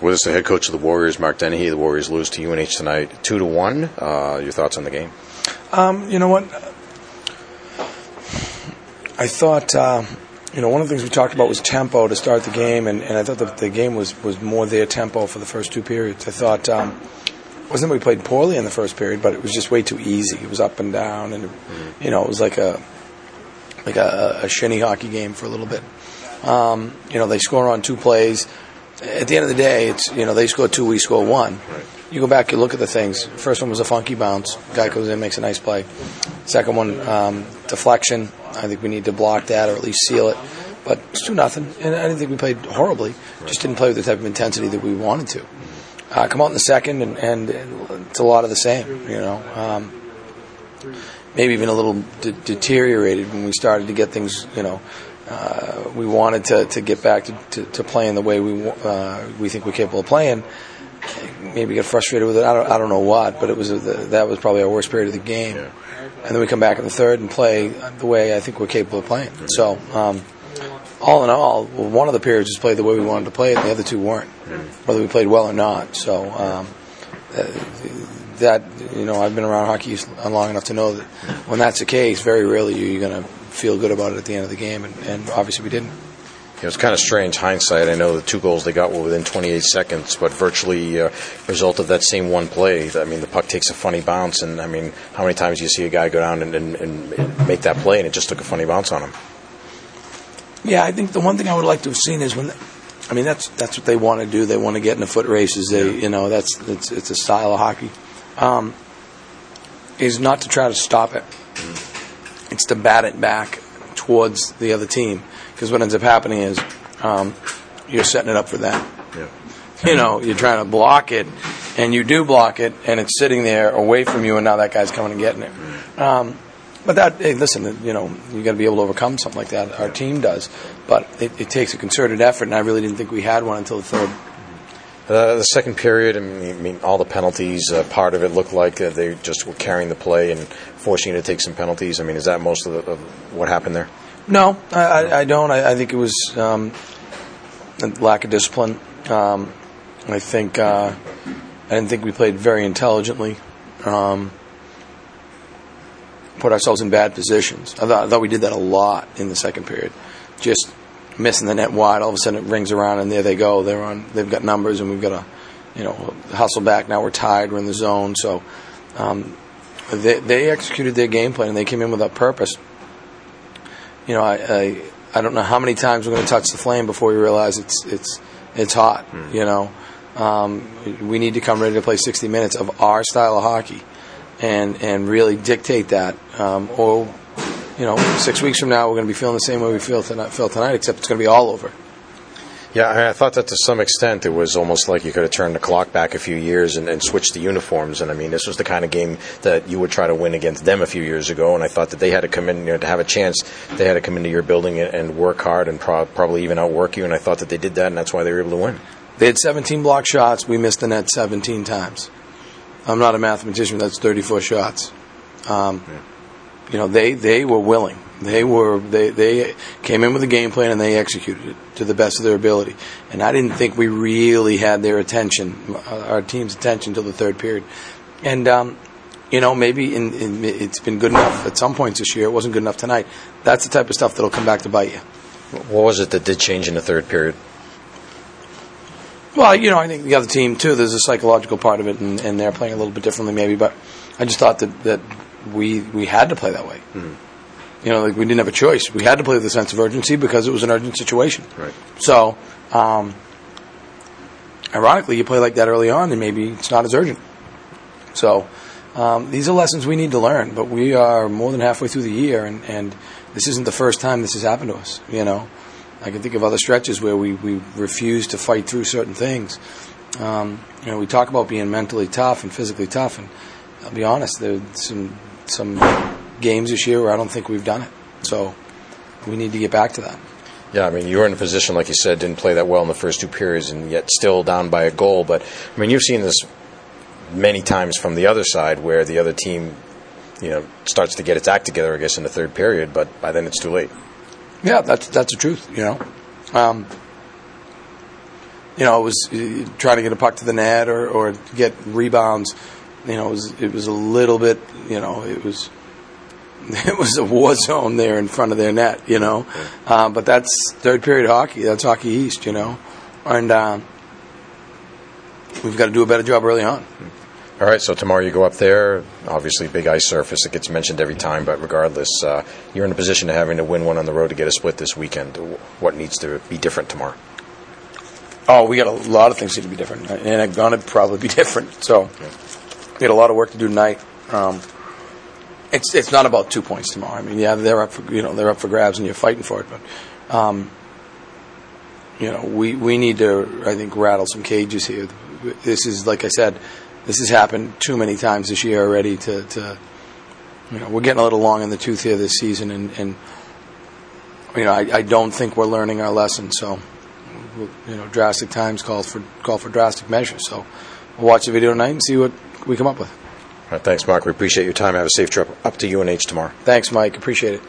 With us, the head coach of the Warriors, Mark Dennehy. The Warriors lose to UNH tonight, two to one. Uh, your thoughts on the game? Um, you know what? I thought, uh, you know, one of the things we talked about was tempo to start the game, and, and I thought that the game was, was more their tempo for the first two periods. I thought um, wasn't that we played poorly in the first period, but it was just way too easy. It was up and down, and you know, it was like a like a, a shinny hockey game for a little bit. Um, you know, they score on two plays. At the end of the day, it's you know they score two, we score one. You go back, you look at the things. First one was a funky bounce. Guy goes in, makes a nice play. Second one, um, deflection. I think we need to block that or at least seal it. But it's two nothing, and I didn't think we played horribly. Just didn't play with the type of intensity that we wanted to. Uh, come out in the second, and, and it's a lot of the same. You know, um, maybe even a little de- deteriorated when we started to get things. You know, uh, we wanted to, to get back to, to, to playing the way we uh, we think we're capable of playing. Maybe get frustrated with it. I don't, I don't know what, but it was a, that was probably our worst period of the game. And then we come back in the third and play the way I think we're capable of playing. So, um, all in all, one of the periods just played the way we wanted to play it, and the other two weren't, whether we played well or not. So, um, uh, that you know, I've been around hockey long enough to know that when that's the case, very rarely you're going to feel good about it at the end of the game, and, and obviously we didn't. It was kind of strange hindsight. I know the two goals they got were within 28 seconds, but virtually uh, result of that same one play. I mean, the puck takes a funny bounce, and I mean, how many times do you see a guy go down and, and, and make that play, and it just took a funny bounce on him? Yeah, I think the one thing I would like to have seen is when, I mean, that's that's what they want to do. They want to get in the foot races. They, you know, that's it's, it's a style of hockey. Um, is not to try to stop it. It's to bat it back towards the other team because what ends up happening is um, you're setting it up for them. Yeah. You know, you're trying to block it, and you do block it, and it's sitting there away from you, and now that guy's coming and getting it. Um, but that, hey, listen, you know, you got to be able to overcome something like that. Our team does, but it, it takes a concerted effort, and I really didn't think we had one until the third. Uh, the second period, I mean, all the penalties, uh, part of it looked like uh, they just were carrying the play and forcing you to take some penalties. I mean, is that most of, the, of what happened there? No, I, I, don't. I, I think it was um, a lack of discipline. Um, I think uh, I didn't think we played very intelligently. Um, put ourselves in bad positions. I thought, I thought we did that a lot in the second period. Just missing the net wide. All of a sudden, it rings around, and there they go. They're on. They've got numbers, and we've got to, you know, hustle back. Now we're tied. We're in the zone. So um, they, they executed their game plan, and they came in with a purpose. You know, I, I I don't know how many times we're going to touch the flame before we realize it's it's it's hot. You know, um, we need to come ready to play 60 minutes of our style of hockey, and and really dictate that. Um, or, you know, six weeks from now we're going to be feeling the same way we feel tonight, feel tonight, except it's going to be all over. Yeah, I I thought that to some extent it was almost like you could have turned the clock back a few years and, and switched the uniforms. And I mean, this was the kind of game that you would try to win against them a few years ago. And I thought that they had to come in, you know, to have a chance, they had to come into your building and, and work hard and pro- probably even outwork you. And I thought that they did that, and that's why they were able to win. They had 17 block shots. We missed the net 17 times. I'm not a mathematician. That's 34 shots. Um, You know, they, they were willing. They were they, they came in with a game plan and they executed it to the best of their ability. And I didn't think we really had their attention, uh, our team's attention, until the third period. And um, you know, maybe in, in, it's been good enough at some points this year. It wasn't good enough tonight. That's the type of stuff that'll come back to bite you. What was it that did change in the third period? Well, you know, I think the other team too. There's a psychological part of it, and, and they're playing a little bit differently, maybe. But I just thought that, that we we had to play that way. You know, like we didn't have a choice. We had to play with a sense of urgency because it was an urgent situation. Right. So, um, ironically, you play like that early on, and maybe it's not as urgent. So, um, these are lessons we need to learn. But we are more than halfway through the year, and, and this isn't the first time this has happened to us. You know, I can think of other stretches where we, we refuse to fight through certain things. Um, you know, we talk about being mentally tough and physically tough, and I'll be honest, there's some some games this year where I don't think we've done it. So we need to get back to that. Yeah, I mean, you were in a position, like you said, didn't play that well in the first two periods, and yet still down by a goal. But I mean, you've seen this many times from the other side, where the other team, you know, starts to get its act together. I guess in the third period, but by then it's too late. Yeah, that's that's the truth. You know, um, you know, it was uh, trying to get a puck to the net or, or get rebounds. You know, it was it was a little bit. You know, it was it was a war zone there in front of their net. You know, uh, but that's third period hockey. That's hockey east. You know, and uh, we've got to do a better job early on. All right, so tomorrow you go up there. Obviously, big ice surface. It gets mentioned every time, but regardless, uh, you're in a position of having to win one on the road to get a split this weekend. What needs to be different tomorrow? Oh, we got a lot of things need to be different, and it's going to probably be different. So, we got a lot of work to do tonight. Um, it's it's not about two points tomorrow. I mean, yeah, they're up for you know they're up for grabs, and you're fighting for it. But, um, you know, we we need to I think rattle some cages here. This is like I said, this has happened too many times this year already. To, to you know, we're getting a little long in the tooth here this season, and, and you know, I, I don't think we're learning our lesson. So you know, drastic times call for call for drastic measures. So we'll watch the video tonight and see what we come up with. All right, thanks, Mark. We appreciate your time. Have a safe trip up to UNH tomorrow. Thanks, Mike. Appreciate it.